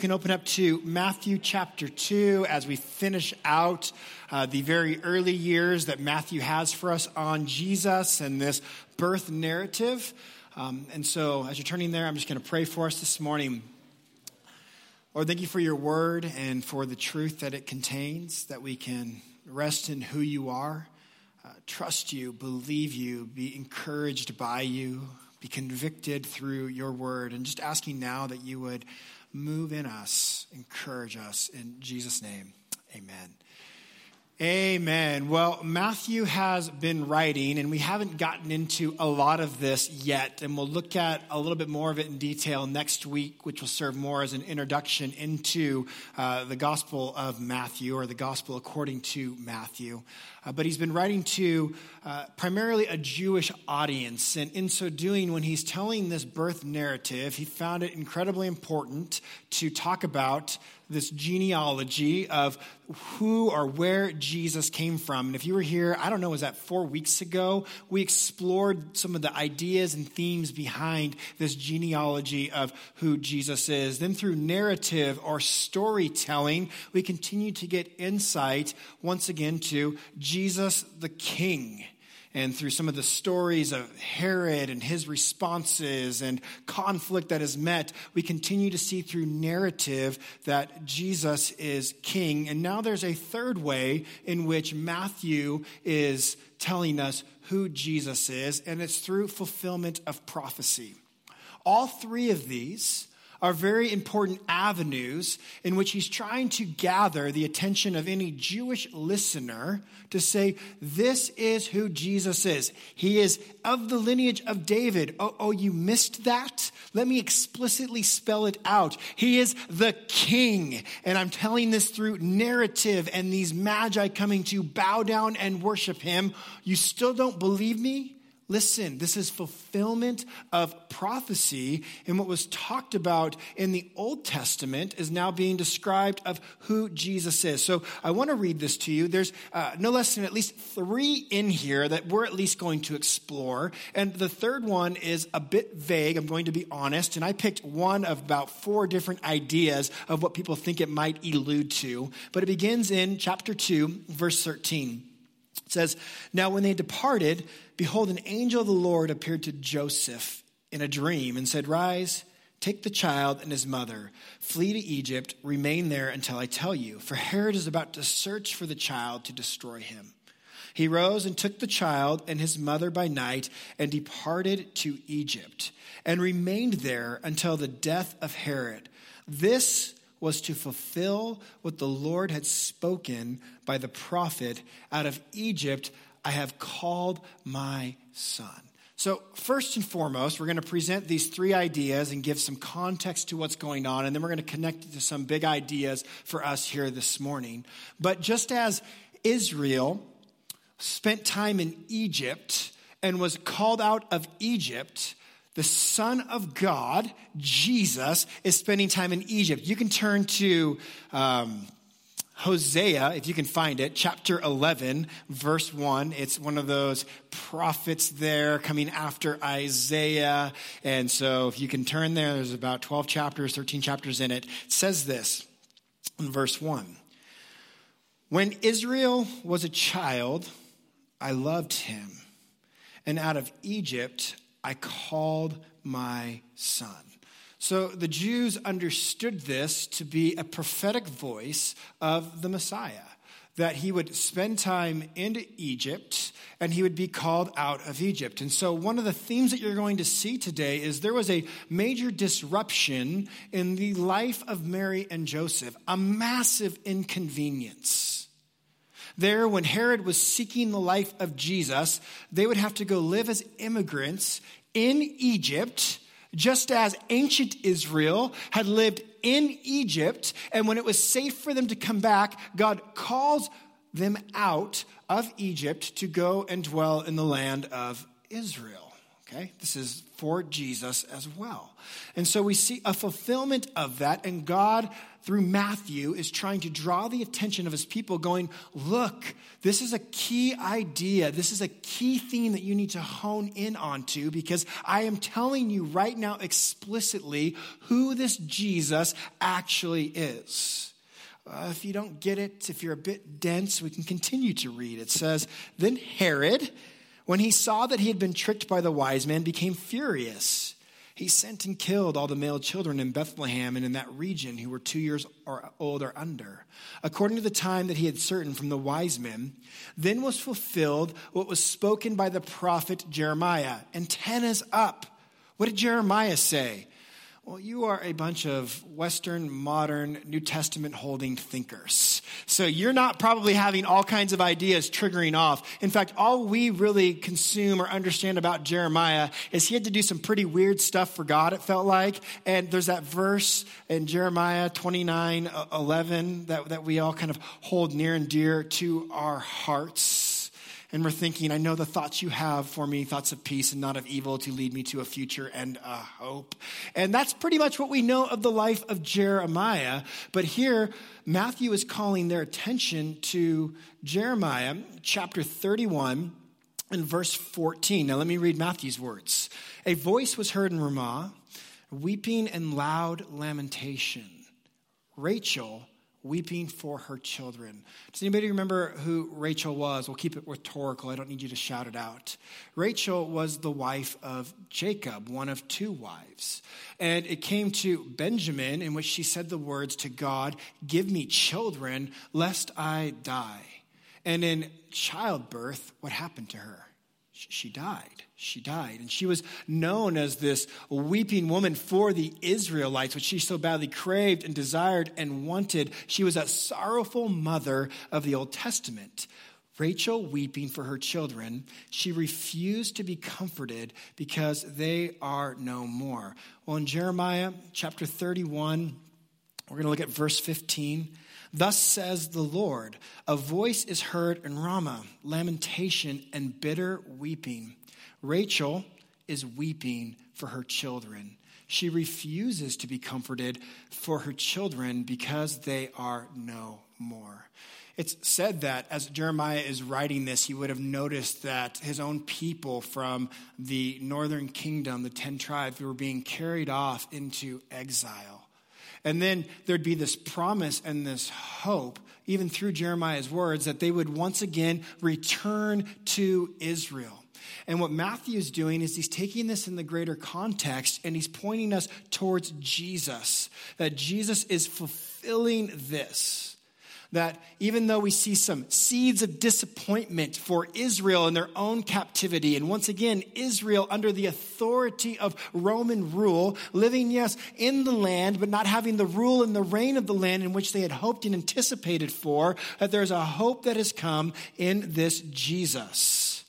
Can open up to Matthew chapter 2 as we finish out uh, the very early years that Matthew has for us on Jesus and this birth narrative. Um, and so, as you're turning there, I'm just going to pray for us this morning. Lord, thank you for your word and for the truth that it contains, that we can rest in who you are, uh, trust you, believe you, be encouraged by you, be convicted through your word, and just asking now that you would move in us, encourage us. In Jesus' name, amen. Amen. Well, Matthew has been writing, and we haven't gotten into a lot of this yet. And we'll look at a little bit more of it in detail next week, which will serve more as an introduction into uh, the Gospel of Matthew or the Gospel according to Matthew. Uh, but he's been writing to uh, primarily a Jewish audience. And in so doing, when he's telling this birth narrative, he found it incredibly important to talk about this genealogy of who or where Jesus came from. And if you were here, I don't know, was that four weeks ago? We explored some of the ideas and themes behind this genealogy of who Jesus is. Then through narrative or storytelling, we continue to get insight once again to Jesus the King and through some of the stories of Herod and his responses and conflict that is met, we continue to see through narrative that Jesus is king. And now there's a third way in which Matthew is telling us who Jesus is, and it's through fulfillment of prophecy. All three of these are very important avenues in which he's trying to gather the attention of any Jewish listener to say, This is who Jesus is. He is of the lineage of David. Oh, oh, you missed that? Let me explicitly spell it out. He is the king. And I'm telling this through narrative and these magi coming to bow down and worship him. You still don't believe me? Listen, this is fulfillment of prophecy, and what was talked about in the Old Testament is now being described of who Jesus is. So I want to read this to you. There's uh, no less than at least three in here that we're at least going to explore, and the third one is a bit vague. I'm going to be honest, and I picked one of about four different ideas of what people think it might elude to. But it begins in chapter two, verse 13. It says, Now when they departed, behold, an angel of the Lord appeared to Joseph in a dream and said, Rise, take the child and his mother, flee to Egypt, remain there until I tell you, for Herod is about to search for the child to destroy him. He rose and took the child and his mother by night and departed to Egypt and remained there until the death of Herod. This was to fulfill what the Lord had spoken by the prophet out of Egypt, I have called my son. So, first and foremost, we're going to present these three ideas and give some context to what's going on, and then we're going to connect it to some big ideas for us here this morning. But just as Israel spent time in Egypt and was called out of Egypt, the Son of God, Jesus, is spending time in Egypt. You can turn to um, Hosea, if you can find it, chapter 11, verse 1. It's one of those prophets there coming after Isaiah. And so if you can turn there, there's about 12 chapters, 13 chapters in it. It says this in verse 1 When Israel was a child, I loved him. And out of Egypt, I called my son. So the Jews understood this to be a prophetic voice of the Messiah, that he would spend time in Egypt and he would be called out of Egypt. And so one of the themes that you're going to see today is there was a major disruption in the life of Mary and Joseph, a massive inconvenience. There, when Herod was seeking the life of Jesus, they would have to go live as immigrants in Egypt, just as ancient Israel had lived in Egypt. And when it was safe for them to come back, God calls them out of Egypt to go and dwell in the land of Israel. Okay? This is for Jesus as well. And so we see a fulfillment of that, and God, through Matthew, is trying to draw the attention of his people, going, Look, this is a key idea. This is a key theme that you need to hone in onto because I am telling you right now explicitly who this Jesus actually is. Uh, if you don't get it, if you're a bit dense, we can continue to read. It says, Then Herod, when he saw that he had been tricked by the wise men, became furious. He sent and killed all the male children in Bethlehem and in that region who were two years or old or under, according to the time that he had certain from the wise men. Then was fulfilled what was spoken by the prophet Jeremiah. Antennas up. What did Jeremiah say? Well, you are a bunch of Western, modern, New Testament holding thinkers. So you're not probably having all kinds of ideas triggering off. In fact, all we really consume or understand about Jeremiah is he had to do some pretty weird stuff for God, it felt like. And there's that verse in Jeremiah 29 11 that, that we all kind of hold near and dear to our hearts and we're thinking, I know the thoughts you have for me, thoughts of peace and not of evil, to lead me to a future and a hope. And that's pretty much what we know of the life of Jeremiah. But here, Matthew is calling their attention to Jeremiah chapter 31 and verse 14. Now, let me read Matthew's words. A voice was heard in Ramah, weeping and loud lamentation. Rachel weeping for her children. Does anybody remember who Rachel was? We'll keep it rhetorical. I don't need you to shout it out. Rachel was the wife of Jacob, one of two wives. And it came to Benjamin, in which she said the words to God, Give me children, lest I die. And in childbirth, what happened to her? She died she died. And she was known as this weeping woman for the Israelites, which she so badly craved and desired and wanted. She was a sorrowful mother of the Old Testament. Rachel weeping for her children, she refused to be comforted because they are no more. Well, in Jeremiah chapter 31, we're going to look at verse 15. Thus says the Lord, a voice is heard in Ramah, lamentation and bitter weeping. Rachel is weeping for her children. She refuses to be comforted for her children because they are no more. It's said that as Jeremiah is writing this, he would have noticed that his own people from the northern kingdom, the 10 tribes, were being carried off into exile. And then there'd be this promise and this hope, even through Jeremiah's words, that they would once again return to Israel. And what Matthew is doing is he's taking this in the greater context and he's pointing us towards Jesus, that Jesus is fulfilling this. That even though we see some seeds of disappointment for Israel in their own captivity, and once again, Israel under the authority of Roman rule, living, yes, in the land, but not having the rule and the reign of the land in which they had hoped and anticipated for, that there's a hope that has come in this Jesus.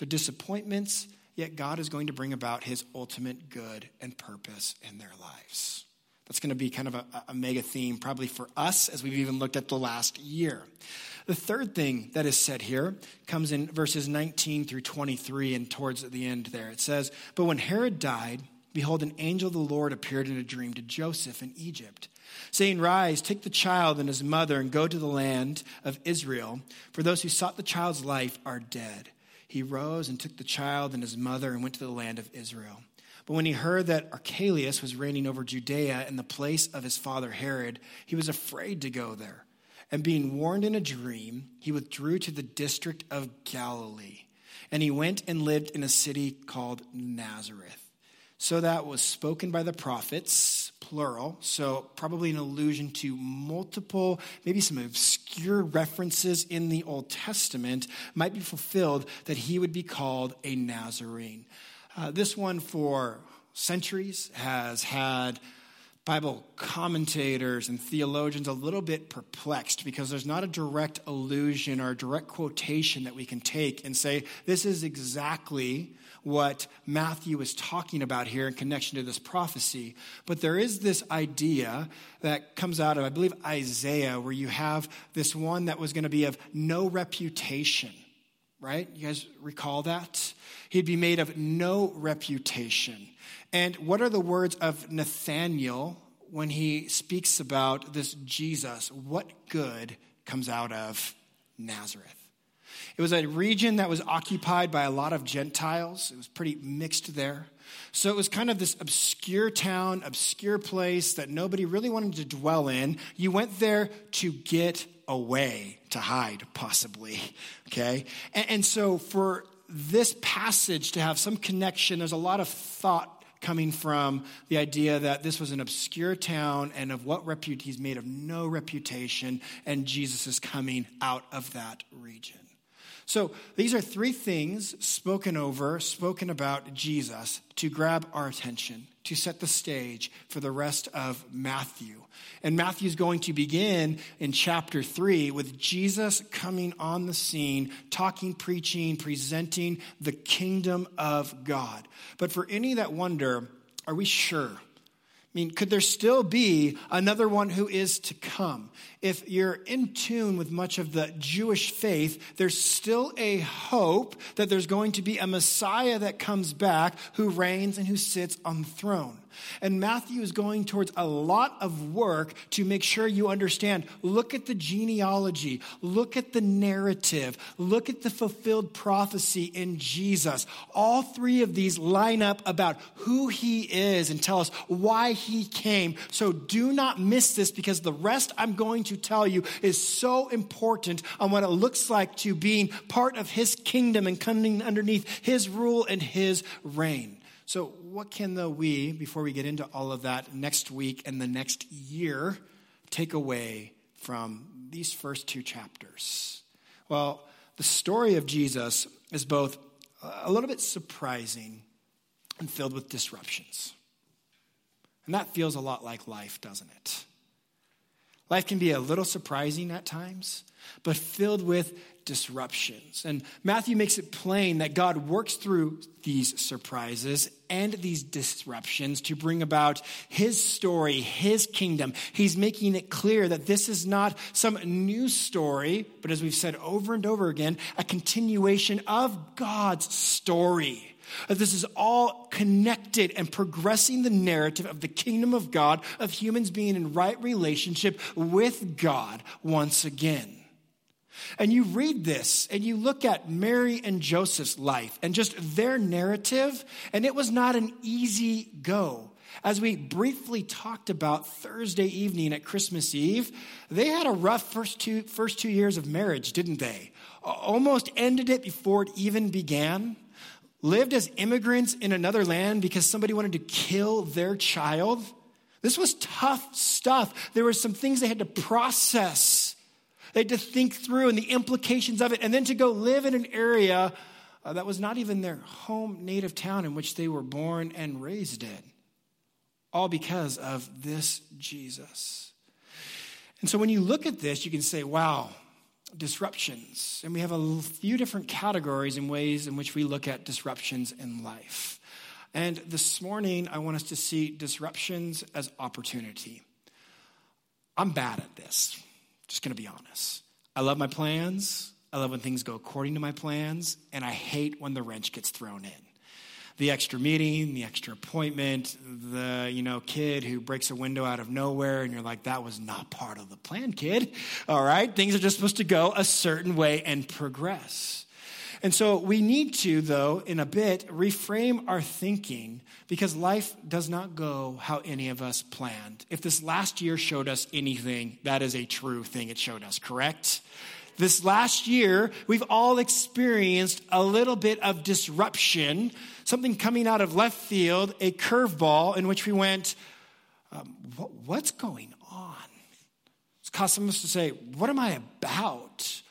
So, disappointments, yet God is going to bring about his ultimate good and purpose in their lives. That's going to be kind of a, a, mega theme, probably for us, as we've even looked at the last year. The third thing that is said here comes in verses 19 through 23 and towards the end there. It says, But when Herod died, behold, an angel of the Lord appeared in a dream to Joseph in Egypt, saying, Rise, take the child and his mother, and go to the land of Israel, for those who sought the child's life are dead he rose and took the child and his mother and went to the land of Israel. But when he heard that Archelaus was reigning over Judea in the place of his father Herod, he was afraid to go there. And being warned in a dream, he withdrew to the district of Galilee. And he went and lived in a city called Nazareth. So that was spoken by the prophets, plural, so probably an allusion to multiple, maybe some obscure references in the Old Testament might be fulfilled that he would be called a Nazarene. Uh, this one, for centuries, has had Bible commentators and theologians a little bit perplexed because there's not a direct allusion or a direct quotation that we can take and say, this is exactly what Matthew is talking about here in connection to this prophecy. But there is this idea that comes out of, I believe, Isaiah, where you have this one that was going to be of no reputation. right? You guys recall that? He'd be made of no reputation. And what are the words of Nathaniel when he speaks about this Jesus? What good comes out of Nazareth? It was a region that was occupied by a lot of Gentiles. It was pretty mixed there. So it was kind of this obscure town, obscure place that nobody really wanted to dwell in. You went there to get away, to hide, possibly. Okay? And, and so for this passage to have some connection, there's a lot of thought coming from the idea that this was an obscure town and of what repute he's made of no reputation, and Jesus is coming out of that region. So these are three things spoken over, spoken about Jesus to grab our attention, to set the stage for the rest of Matthew. And Matthew is going to begin in chapter three with Jesus coming on the scene, talking, preaching, presenting the kingdom of God. But for any that wonder, are we sure? I mean, could there still be another one who is to come? If you're in tune with much of the Jewish faith, there's still a hope that there's going to be a Messiah that comes back who reigns and who sits on the throne. And Matthew is going towards a lot of work to make sure you understand. Look at the genealogy, look at the narrative, look at the fulfilled prophecy in Jesus. All three of these line up about who he is and tell us why he came. So do not miss this because the rest I'm going to tell you is so important on what it looks like to being part of his kingdom and coming underneath his rule and his reign. So, what can the we, before we get into all of that next week and the next year, take away from these first two chapters? Well, the story of Jesus is both a little bit surprising and filled with disruptions. And that feels a lot like life, doesn't it? Life can be a little surprising at times, but filled with disruptions. And Matthew makes it plain that God works through these surprises and these disruptions to bring about his story, his kingdom. He's making it clear that this is not some new story, but as we've said over and over again, a continuation of God's story. That this is all connected and progressing the narrative of the kingdom of God, of humans being in right relationship with God once again. And you read this and you look at Mary and Joseph's life and just their narrative, and it was not an easy go. As we briefly talked about Thursday evening at Christmas Eve, they had a rough first two, first two years of marriage, didn't they? Almost ended it before it even began. Lived as immigrants in another land because somebody wanted to kill their child. This was tough stuff. There were some things they had to process they had to think through and the implications of it, and then to go live in an area uh, that was not even their home native town in which they were born and raised in. All because of this Jesus. And so when you look at this, you can say, wow, disruptions. And we have a few different categories and ways in which we look at disruptions in life. And this morning, I want us to see disruptions as opportunity. I'm bad at this. Just gonna be honest. I love my plans. I love when things go according to my plans, and I hate when the wrench gets thrown in. The extra meeting, the extra appointment, the you know kid who breaks a window out of nowhere, and you're like, that was not part of the plan, kid. All right, things are just supposed to go a certain way and progress. And so we need to, though, in a bit, reframe our thinking because life does not go how any of us planned. If this last year showed us anything, that is a true thing it showed us, correct? This last year, we've all experienced a little bit of disruption, something coming out of left field, a curveball in which we went, um, what's going on? It's caused some of us to say, what am I about?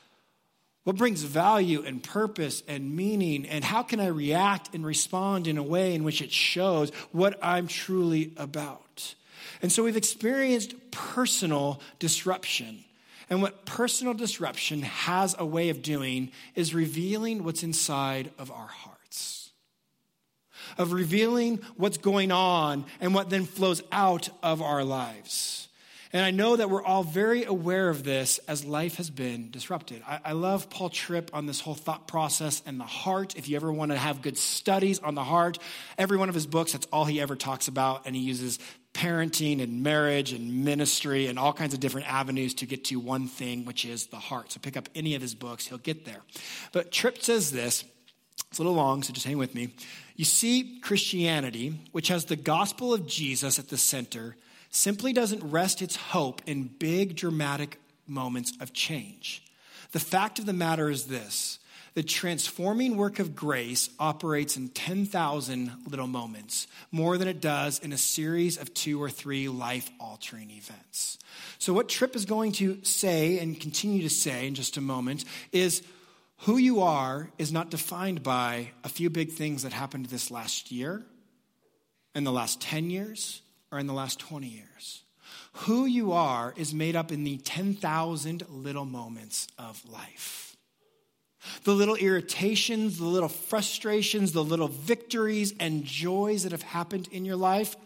What brings value and purpose and meaning? And how can I react and respond in a way in which it shows what I'm truly about? And so we've experienced personal disruption. And what personal disruption has a way of doing is revealing what's inside of our hearts, of revealing what's going on and what then flows out of our lives. And I know that we're all very aware of this as life has been disrupted. I, I, love Paul Tripp on this whole thought process and the heart. If you ever want to have good studies on the heart, every one of his books, that's all he ever talks about. And he uses parenting and marriage and ministry and all kinds of different avenues to get to one thing, which is the heart. So pick up any of his books, he'll get there. But Tripp says this. It's a little long, so just hang with me. You see, Christianity, which has the gospel of Jesus at the center, simply doesn't rest its hope in big, dramatic moments of change. The fact of the matter is this the transforming work of grace operates in 10,000 little moments, more than it does in a series of two or three life altering events. So, what Tripp is going to say and continue to say in just a moment is who you are is not defined by a few big things that happened this last year, in the last 10 years, or in the last 20 years. Who you are is made up in the 10,000 little moments of life. The little irritations, the little frustrations, the little victories and joys that have happened in your life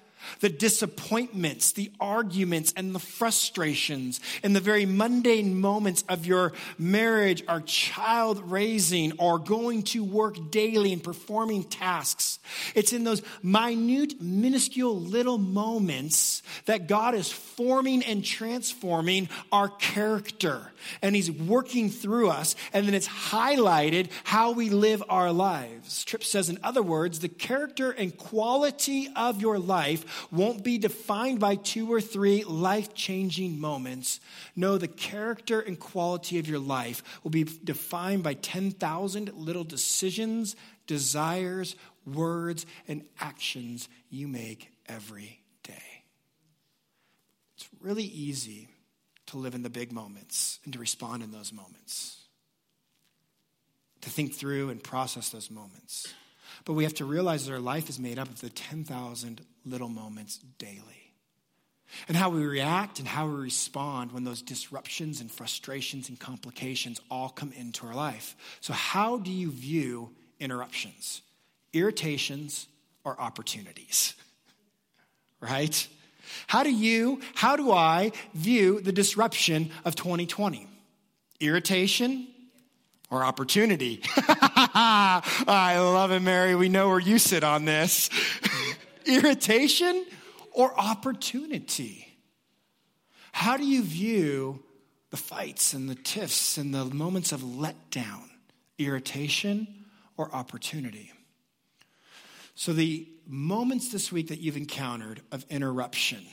the disappointments, the arguments, and the frustrations, and the very mundane moments of your marriage or child raising or going to work daily and performing tasks. It's in those minute, minuscule little moments that God is forming and transforming our character. And He's working through us, and then it's highlighted how we live our lives. Tripp says, in other words, the character and quality of your life won't be defined by two or three life changing moments. No, the character and quality of your life will be defined by 10,000 little decisions, desires, words, and actions you make every day. It's really easy to live in the big moments and to respond in those moments, to think through and process those moments. But we have to realize that our life is made up of the 10,000 little moments daily. And how we react and how we respond when those disruptions and frustrations and complications all come into our life. So, how do you view interruptions? Irritations or opportunities? Right? How do you, how do I view the disruption of 2020? Irritation or opportunity? I love it, Mary. We know where you sit on this. Irritation or opportunity? How do you view the fights and the tiffs and the moments of letdown? Irritation or opportunity? So, the moments this week that you've encountered of interruption,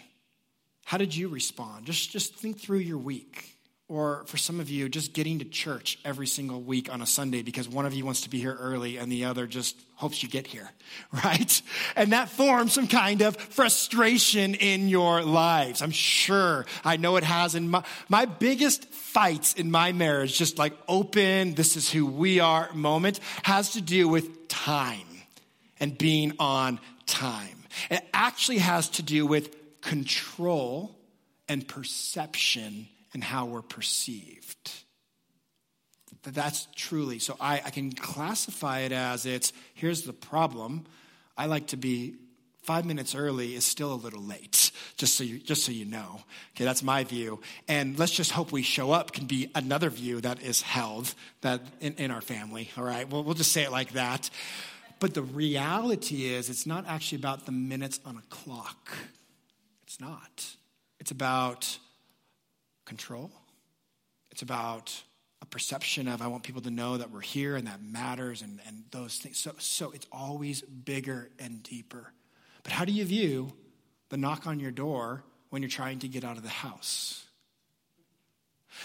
how did you respond? Just, just think through your week. Or for some of you, just getting to church every single week on a Sunday because one of you wants to be here early and the other just hopes you get here, right? And that forms some kind of frustration in your lives. I'm sure I know it has. In my, my biggest fights in my marriage, just like open, this is who we are moment, has to do with time and being on time. It actually has to do with control and perception and how we're perceived. That's truly, so I, I can classify it as it's here's the problem. I like to be five minutes early is still a little late, just so you, just so you know. Okay, that's my view. And let's just hope we show up can be another view that is held that in, in our family. All right, well, we'll just say it like that. But the reality is, it's not actually about the minutes on a clock. It's not. It's about control. It's about a perception of I want people to know that we're here and that matters and, and those things. So, so it's always bigger and deeper. But how do you view the knock on your door when you're trying to get out of the house?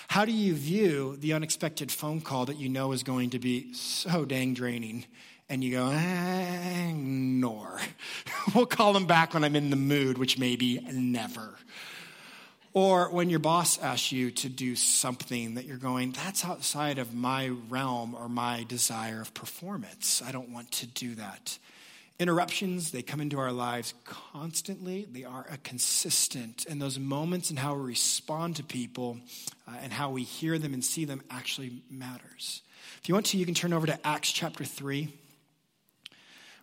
How do you view the unexpected phone call that you know is going to be so dang draining? And you go, ignore. we'll call them back when I'm in the mood, which may be never. Or when your boss asks you to do something that you're going, that's outside of my realm or my desire of performance. I don't want to do that. Interruptions, they come into our lives constantly. They are a consistent. And those moments and how we respond to people uh, and how we hear them and see them actually matters. If you want to, you can turn over to Acts chapter 3. I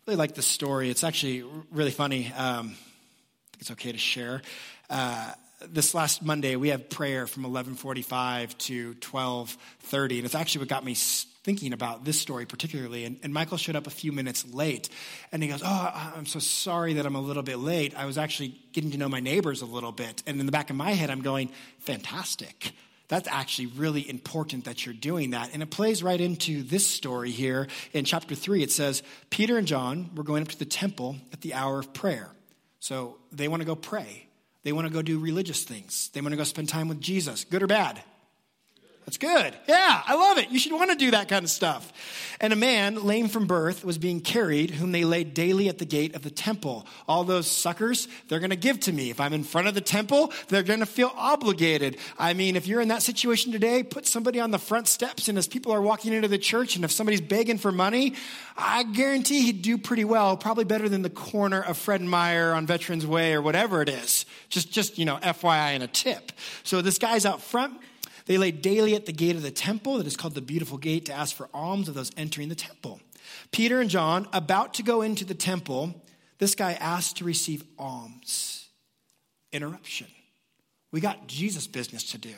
really like this story. It's actually really funny. Um, I think it's okay to share. Uh, this last Monday, we have prayer from 1145 to 1230. And it's actually what got me thinking about this story particularly. And, and, Michael showed up a few minutes late. And he goes, Oh, I'm so sorry that I'm a little bit late. I was actually getting to know my neighbors a little bit. And in the back of my head, I'm going, Fantastic. That's actually really important that you're doing that. And it plays right into this story here in chapter 3. It says, Peter and John were going up to the temple at the hour of prayer. So they want to go pray. They want to go do religious things. They want to go spend time with Jesus, good or bad. That's good. Yeah, I love it. You should want to do that kind of stuff. And a man, lame from birth, was being carried, whom they laid daily at the gate of the temple. All those suckers, they're going to give to me. If I'm in front of the temple, they're going to feel obligated. I mean, if you're in that situation today, put somebody on the front steps, and as people are walking into the church, and if somebody's begging for money, I guarantee he'd do pretty well, probably better than the corner of Fred Meyer on Veterans Way or whatever it is. Just, just, you know, FYI and a tip. So this guy's out front they lay daily at the gate of the temple, that is called the Beautiful Gate, to ask for alms of those entering the temple. Peter and John, about to go into the temple, this guy asked to receive alms. Interruption. We got Jesus business to do.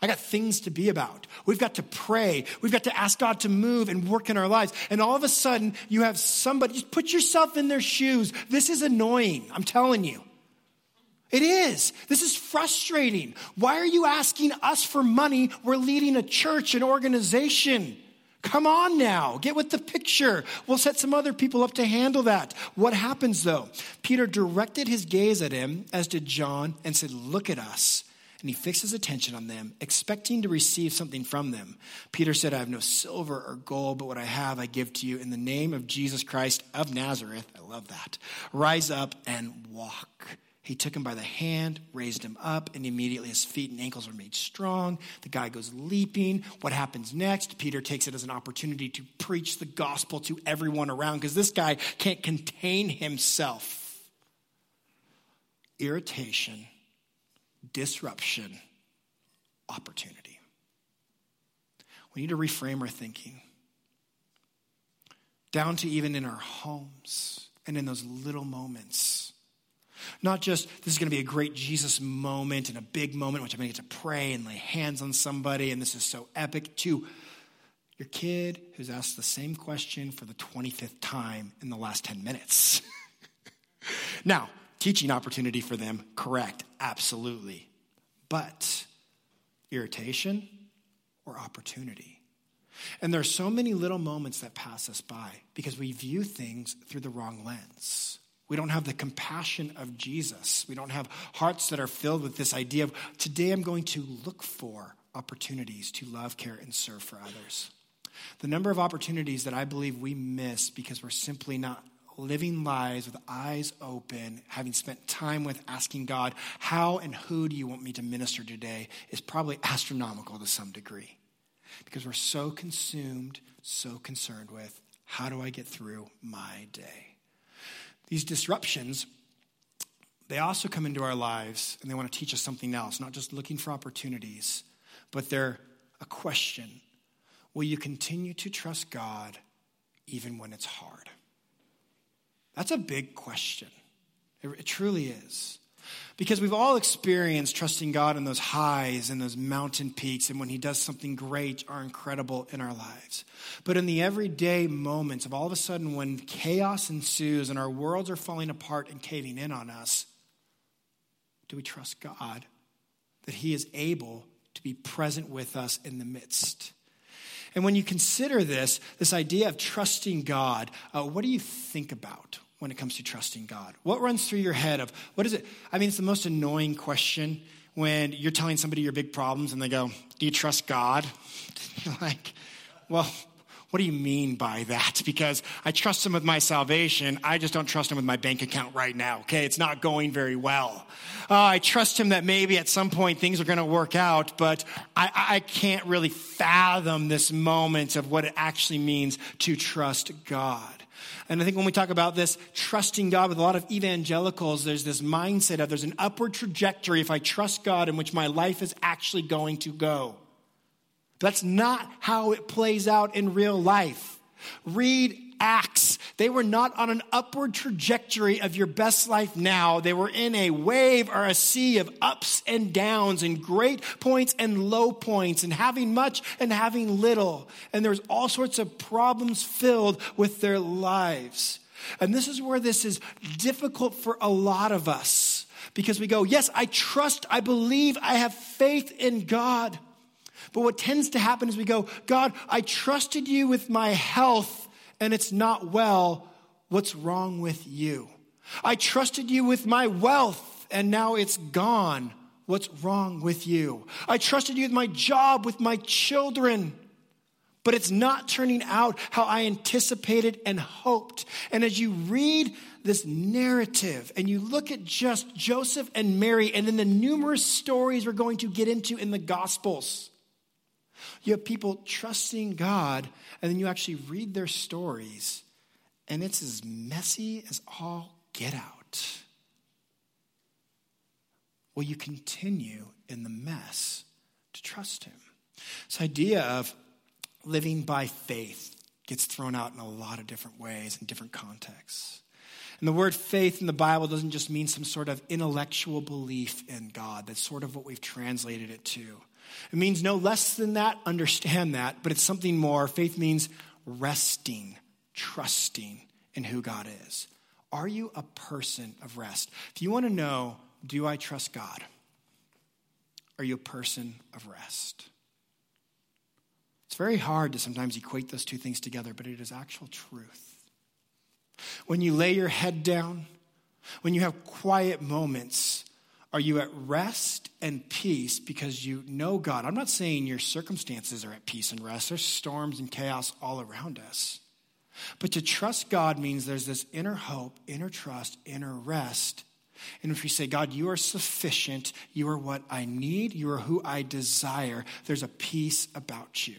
I got things to be about. We've got to pray. We've got to ask God to move and work in our lives. And all of a sudden, you have somebody, just put yourself in their shoes. This is annoying. I'm telling you. It is. This is frustrating. Why are you asking us for money? We're leading a church, an organization. Come on now, get with the picture. We'll set some other people up to handle that. What happens though? Peter directed his gaze at him, as did John, and said, Look at us. And he fixed his attention on them, expecting to receive something from them. Peter said, I have no silver or gold, but what I have I give to you in the name of Jesus Christ of Nazareth. I love that. Rise up and walk. He took him by the hand, raised him up, and immediately his feet and ankles were made strong. The guy goes leaping. What happens next? Peter takes it as an opportunity to preach the gospel to everyone around because this guy can't contain himself. Irritation, disruption, opportunity. We need to reframe our thinking down to even in our homes and in those little moments not just this is going to be a great Jesus moment and a big moment, which I'm going to get to pray and lay hands on somebody, and this is so epic, to your kid who's asked the same question for the 25th time in the last 10 minutes. now, teaching opportunity for them, correct, absolutely. But irritation or opportunity? And there are so many little moments that pass us by because we view things through the wrong lens. We don't have the compassion of Jesus. We don't have hearts that are filled with this idea of today I'm going to look for opportunities to love, care, and serve for others. The number of opportunities that I believe we miss because we're simply not living lives with eyes open, having spent time with asking God, how and who do you want me to minister today, is probably astronomical to some degree. Because we're so consumed, so concerned with, how do I get through my day? These disruptions, they also come into our lives and they want to teach us something else, not just looking for opportunities, but they're a question. Will you continue to trust God even when it's hard? That's a big question. It, truly is. Because we've all experienced trusting God in those highs and those mountain peaks and when He does something great or incredible in our lives. But in the everyday moments of all of a sudden when chaos ensues and our worlds are falling apart and caving in on us, do we trust God that He is able to be present with us in the midst? And when you consider this, this idea of trusting God, uh, what do you think about? When it comes to trusting God? What runs through your head of what is it? I mean, it's the most annoying question when you're telling somebody your big problems and they go, Do you trust God? You're like, Well, what do you mean by that? Because I trust him with my salvation. I just don't trust him with my bank account right now. Okay. It's not going very well. Uh, I trust him that maybe at some point things are going to work out, but I, I can't really fathom this moment of what it actually means to trust God. And I think when we talk about this, trusting God with a lot of evangelicals, there's this mindset of there's an upward trajectory if I trust God in which my life is actually going to go. That's not how it plays out in real life. Read Acts. They were not on an upward trajectory of your best life now. They were in a wave or a sea of ups and downs and great points and low points and having much and having little. And there was all sorts of problems filled with their lives. And this is where this is difficult for a lot of us because we go, yes, I trust, I believe, I have faith in God. But what tends to happen is we go, God, I trusted you with my health and it's not well, what's wrong with you? I trusted you with my wealth and now it's gone. What's wrong with you? I trusted you with my job, with my children, but it's not turning out how I anticipated and hoped. And as you read this narrative and you look at just Joseph and Mary and then the numerous stories we're going to get into in the Gospels, you have people trusting God, and then you actually read their stories, and it's as messy as all get out. Will you continue in the mess to trust Him? This idea of living by faith gets thrown out in a lot of different ways in different contexts. And the word faith in the Bible doesn't just mean some sort of intellectual belief in God. That's sort of what we've translated it to. It means no less than that, understand that, but it's something more. Faith means resting, trusting in who God is. Are you a person of rest? If you want to know, do I trust God? Are you a person of rest? It's very hard to sometimes equate those two things together, but it is actual truth. When you lay your head down, when you have quiet moments, are you at rest and peace because you know God? I'm not saying your circumstances are at peace and rest. There's storms and chaos all around us. But to trust God means there's this inner hope, inner trust, inner rest. And if you say, God, you are sufficient, you are what I need, you are who I desire, there's a peace about you.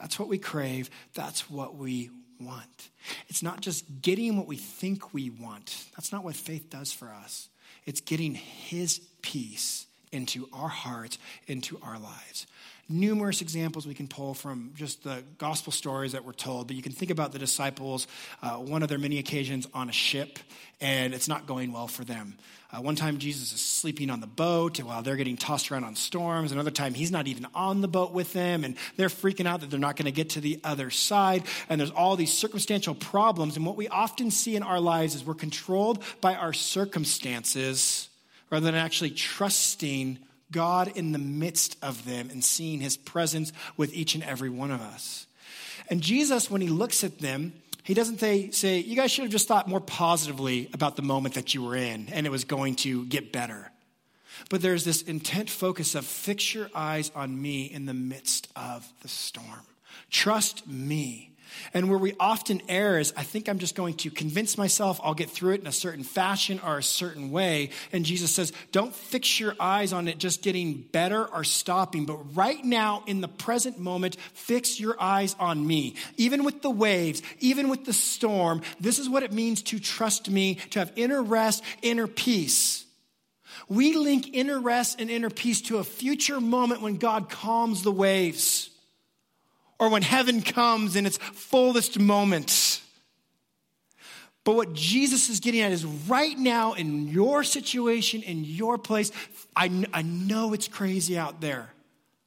That's what we crave, that's what we want. It's not just getting what we think we want. That's not what faith does for us. It's getting His peace into our hearts, into our lives. Numerous examples we can pull from just the gospel stories that were told, but you can think about the disciples, uh, one of their many occasions on a ship, and it's not going well for them. Uh, one time, Jesus is sleeping on the boat while they're getting tossed around on storms. Another time, he's not even on the boat with them, and they're freaking out that they're not going to get to the other side. And there's all these circumstantial problems. And what we often see in our lives is we're controlled by our circumstances rather than actually trusting God in the midst of them and seeing his presence with each and every one of us. And Jesus, when he looks at them, he doesn't say, say, You guys should have just thought more positively about the moment that you were in and it was going to get better. But there's this intent focus of fix your eyes on me in the midst of the storm. Trust me. And where we often err is, I think I'm just going to convince myself I'll get through it in a certain fashion or a certain way. And Jesus says, don't fix your eyes on it just getting better or stopping, but right now in the present moment, fix your eyes on me. Even with the waves, even with the storm, this is what it means to trust me, to have inner rest, inner peace. We link inner rest and inner peace to a future moment when God calms the waves or when heaven comes in its fullest moments. But what Jesus is getting at is right now in your situation, in your place, I, I know it's crazy out there,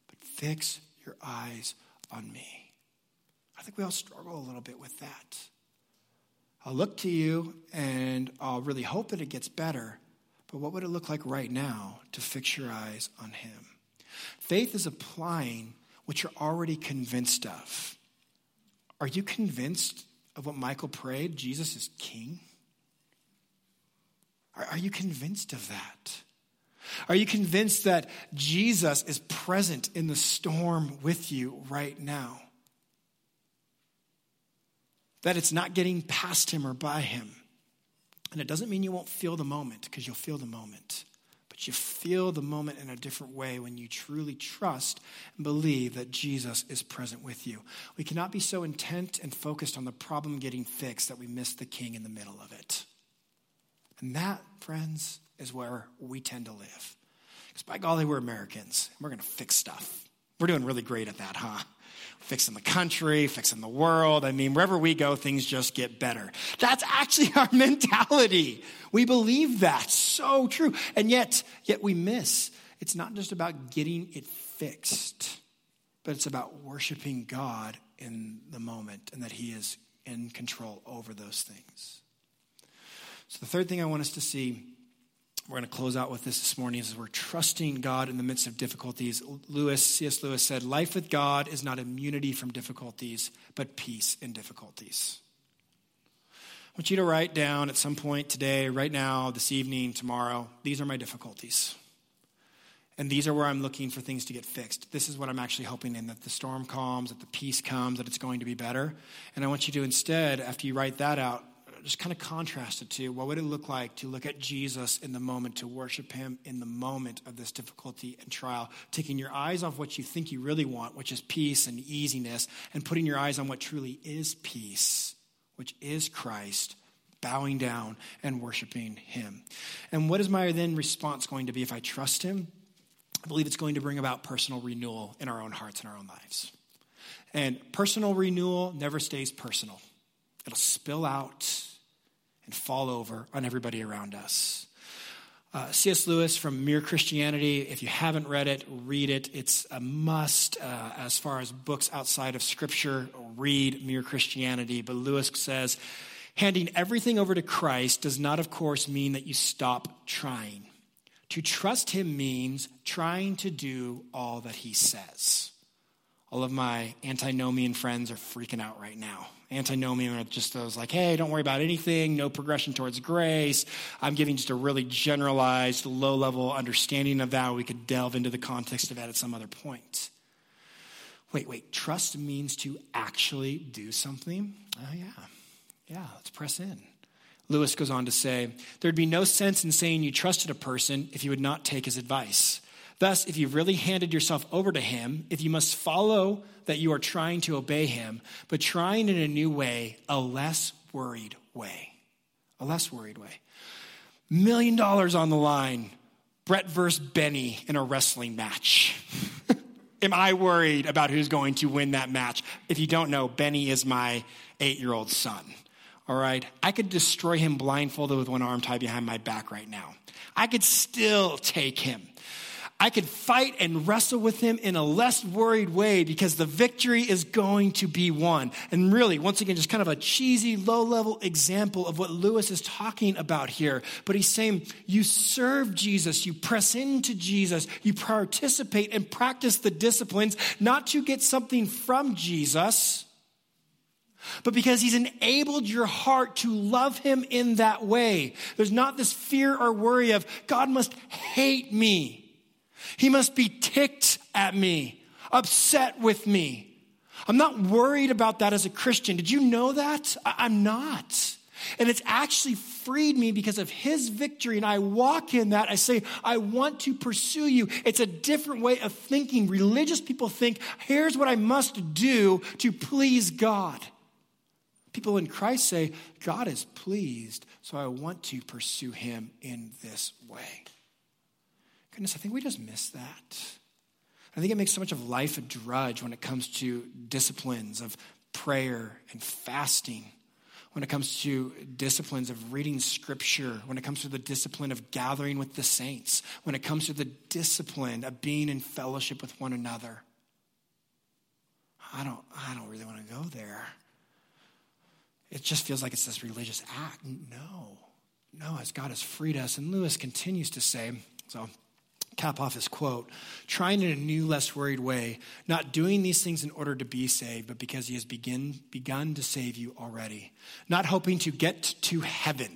but fix your eyes on me. I think we all struggle a little bit with that. I'll look to you and I'll really hope that it gets better, but what would it look like right now to fix your eyes on Him? Faith is applying what you're already convinced of. Are you convinced of what Michael prayed? Jesus is king? Are, are you convinced of that? Are you convinced that Jesus is present in the storm with you right now? That it's not getting past him or by him. And it doesn't mean you won't feel the moment, because you'll feel the moment. But you feel the moment in a different way when you truly trust and believe that Jesus is present with you. We cannot be so intent and focused on the problem getting fixed that we miss the king in the middle of it. And that, friends, is where we tend to live. Because by golly, we're Americans. And we're going to fix stuff. We're doing really great at that, huh? Fixing the country, fixing the world. I mean, wherever we go, things just get better. That's actually our mentality. We believe that. So true. And yet, yet we miss. It's not just about getting it fixed, but it's about worshiping God in the moment and that He is in control over those things. So, the third thing I want us to see, we're going to close out with this this morning, is we're trusting God in the midst of difficulties. Lewis, C.S. Lewis said, Life with God is not immunity from difficulties, but peace in difficulties. I want you to write down at some point today, right now, this evening, tomorrow, these are my difficulties. And these are where I'm looking for things to get fixed. This is what I'm actually hoping in that the storm calms, that the peace comes, that it's going to be better. And I want you to instead, after you write that out, just kind of contrast it to what would it look like to look at Jesus in the moment, to worship him in the moment of this difficulty and trial, taking your eyes off what you think you really want, which is peace and easiness, and putting your eyes on what truly is peace, which is Christ, bowing down and worshiping him. And what is my then response going to be if I trust him? I believe it's going to bring about personal renewal in our own hearts and our own lives. And personal renewal never stays personal, it'll spill out and fall over on everybody around us. Uh, C.S. Lewis from Mere Christianity, if you haven't read it, read it. It's a must uh, as far as books outside of Scripture. Read Mere Christianity. But Lewis says, handing everything over to Christ does not, of course, mean that you stop trying. To trust him means trying to do all that he says. All of my antinomian friends are freaking out right now. Antinomian are just those like, hey, don't worry about anything, no progression towards grace. I'm giving just a really generalized, low level understanding of that. We could delve into the context of that at some other point. Wait, wait, trust means to actually do something? Oh, yeah. Yeah, let's press in. Lewis goes on to say, There'd be no sense in saying you trusted a person if you would not take his advice. Thus, if you've really handed yourself over to him, if you must follow that you are trying to obey him, but trying in a new way, a less worried way. A less worried way. Million dollars on the line, Brett versus Benny in a wrestling match. Am I worried about who's going to win that match? If you don't know, Benny is my eight year old son all right, I could destroy him blindfolded with one arm tied behind my back right now. I could still take him. I could fight and wrestle with him in a less worried way because the victory is going to be won. And really, once again, just kind of a cheesy, low level example of what Lewis is talking about here. But he's saying you serve Jesus, you press into Jesus, you participate and practice the disciplines, not to get something from Jesus but because he's enabled your heart to love him in that way. There's not this fear or worry of, God must hate me. He must be ticked at me, upset with me. I'm not worried about that as a Christian. Did you know that? I- am not. And it's actually freed me because of his victory. And I walk in that. I say, I want to pursue you. It's a different way of thinking. Religious people think, here's what I must do to please God. People in Christ say, God is pleased, so I want to pursue him in this way. Goodness, I think we just miss that. I think it makes so much of life a drudge when it comes to disciplines of prayer and fasting, when it comes to disciplines of reading scripture, when it comes to the discipline of gathering with the saints, when it comes to the discipline of being in fellowship with one another. I don't, I don't really want to go there it just feels like it's this religious act. No, no, as God has freed us. And Lewis continues to say, so cap off his quote trying in a new, less worried way, not doing these things in order to be saved, but because he has begin, begun to save you already, not hoping to get to heaven.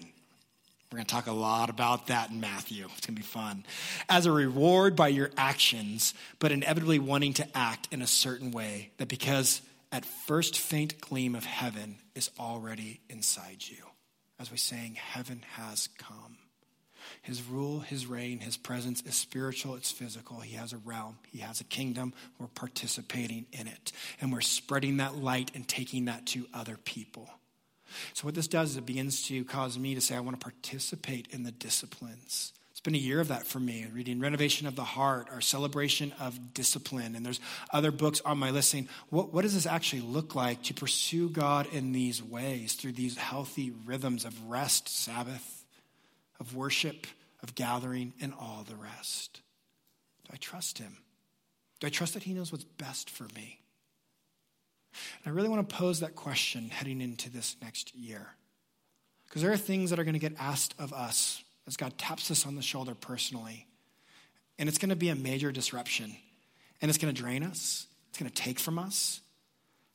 We're going to talk a lot about that in Matthew. It's going to be fun. As a reward by your actions, but inevitably wanting to act in a certain way, that because at first faint gleam of heaven is already inside you. As we sang, heaven has come. His rule, his reign, his presence is spiritual, it's physical. He has a realm, he has a kingdom. We're participating in it. And we're spreading that light and taking that to other people. So, what this does is it begins to cause me to say, I want to participate in the disciplines. It's been a year of that for me, reading Renovation of the Heart, our celebration of discipline. And there's other books on my list saying, what, what does this actually look like to pursue God in these ways, through these healthy rhythms of rest, Sabbath, of worship, of gathering, and all the rest? Do I trust Him? Do I trust that He knows what's best for me? And I really want to pose that question heading into this next year. Because there are things that are going to get asked of us as God taps us on the shoulder personally. And it's going to be a major disruption. And it's going to drain us, it's going to take from us.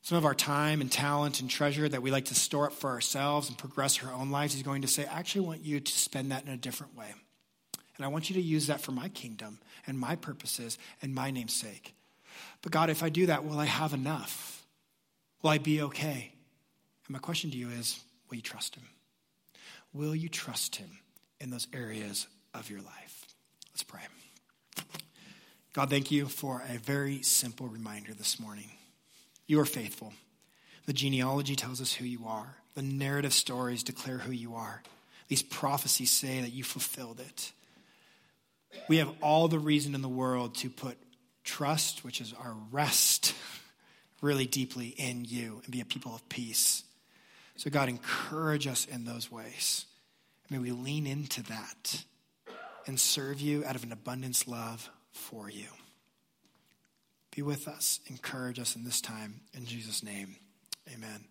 Some of our time and talent and treasure that we like to store up for ourselves and progress our own lives, He's going to say, I actually want you to spend that in a different way. And I want you to use that for my kingdom and my purposes and my name's sake. But God, if I do that, will I have enough? Will I be okay? And my question to you is will you trust Him? Will you trust Him? in those areas of your life. Let's pray. God, thank you for a very simple reminder this morning. You are faithful. The genealogy tells us who you are, the narrative stories declare who you are. These prophecies say that you fulfilled it. We have all the reason in the world to put trust, which is our rest, really deeply in you and be a people of peace. So, God, encourage us in those ways. May we lean into that and serve you out of an abundance love for you. Be with us, encourage us in this time. In Jesus' name, amen.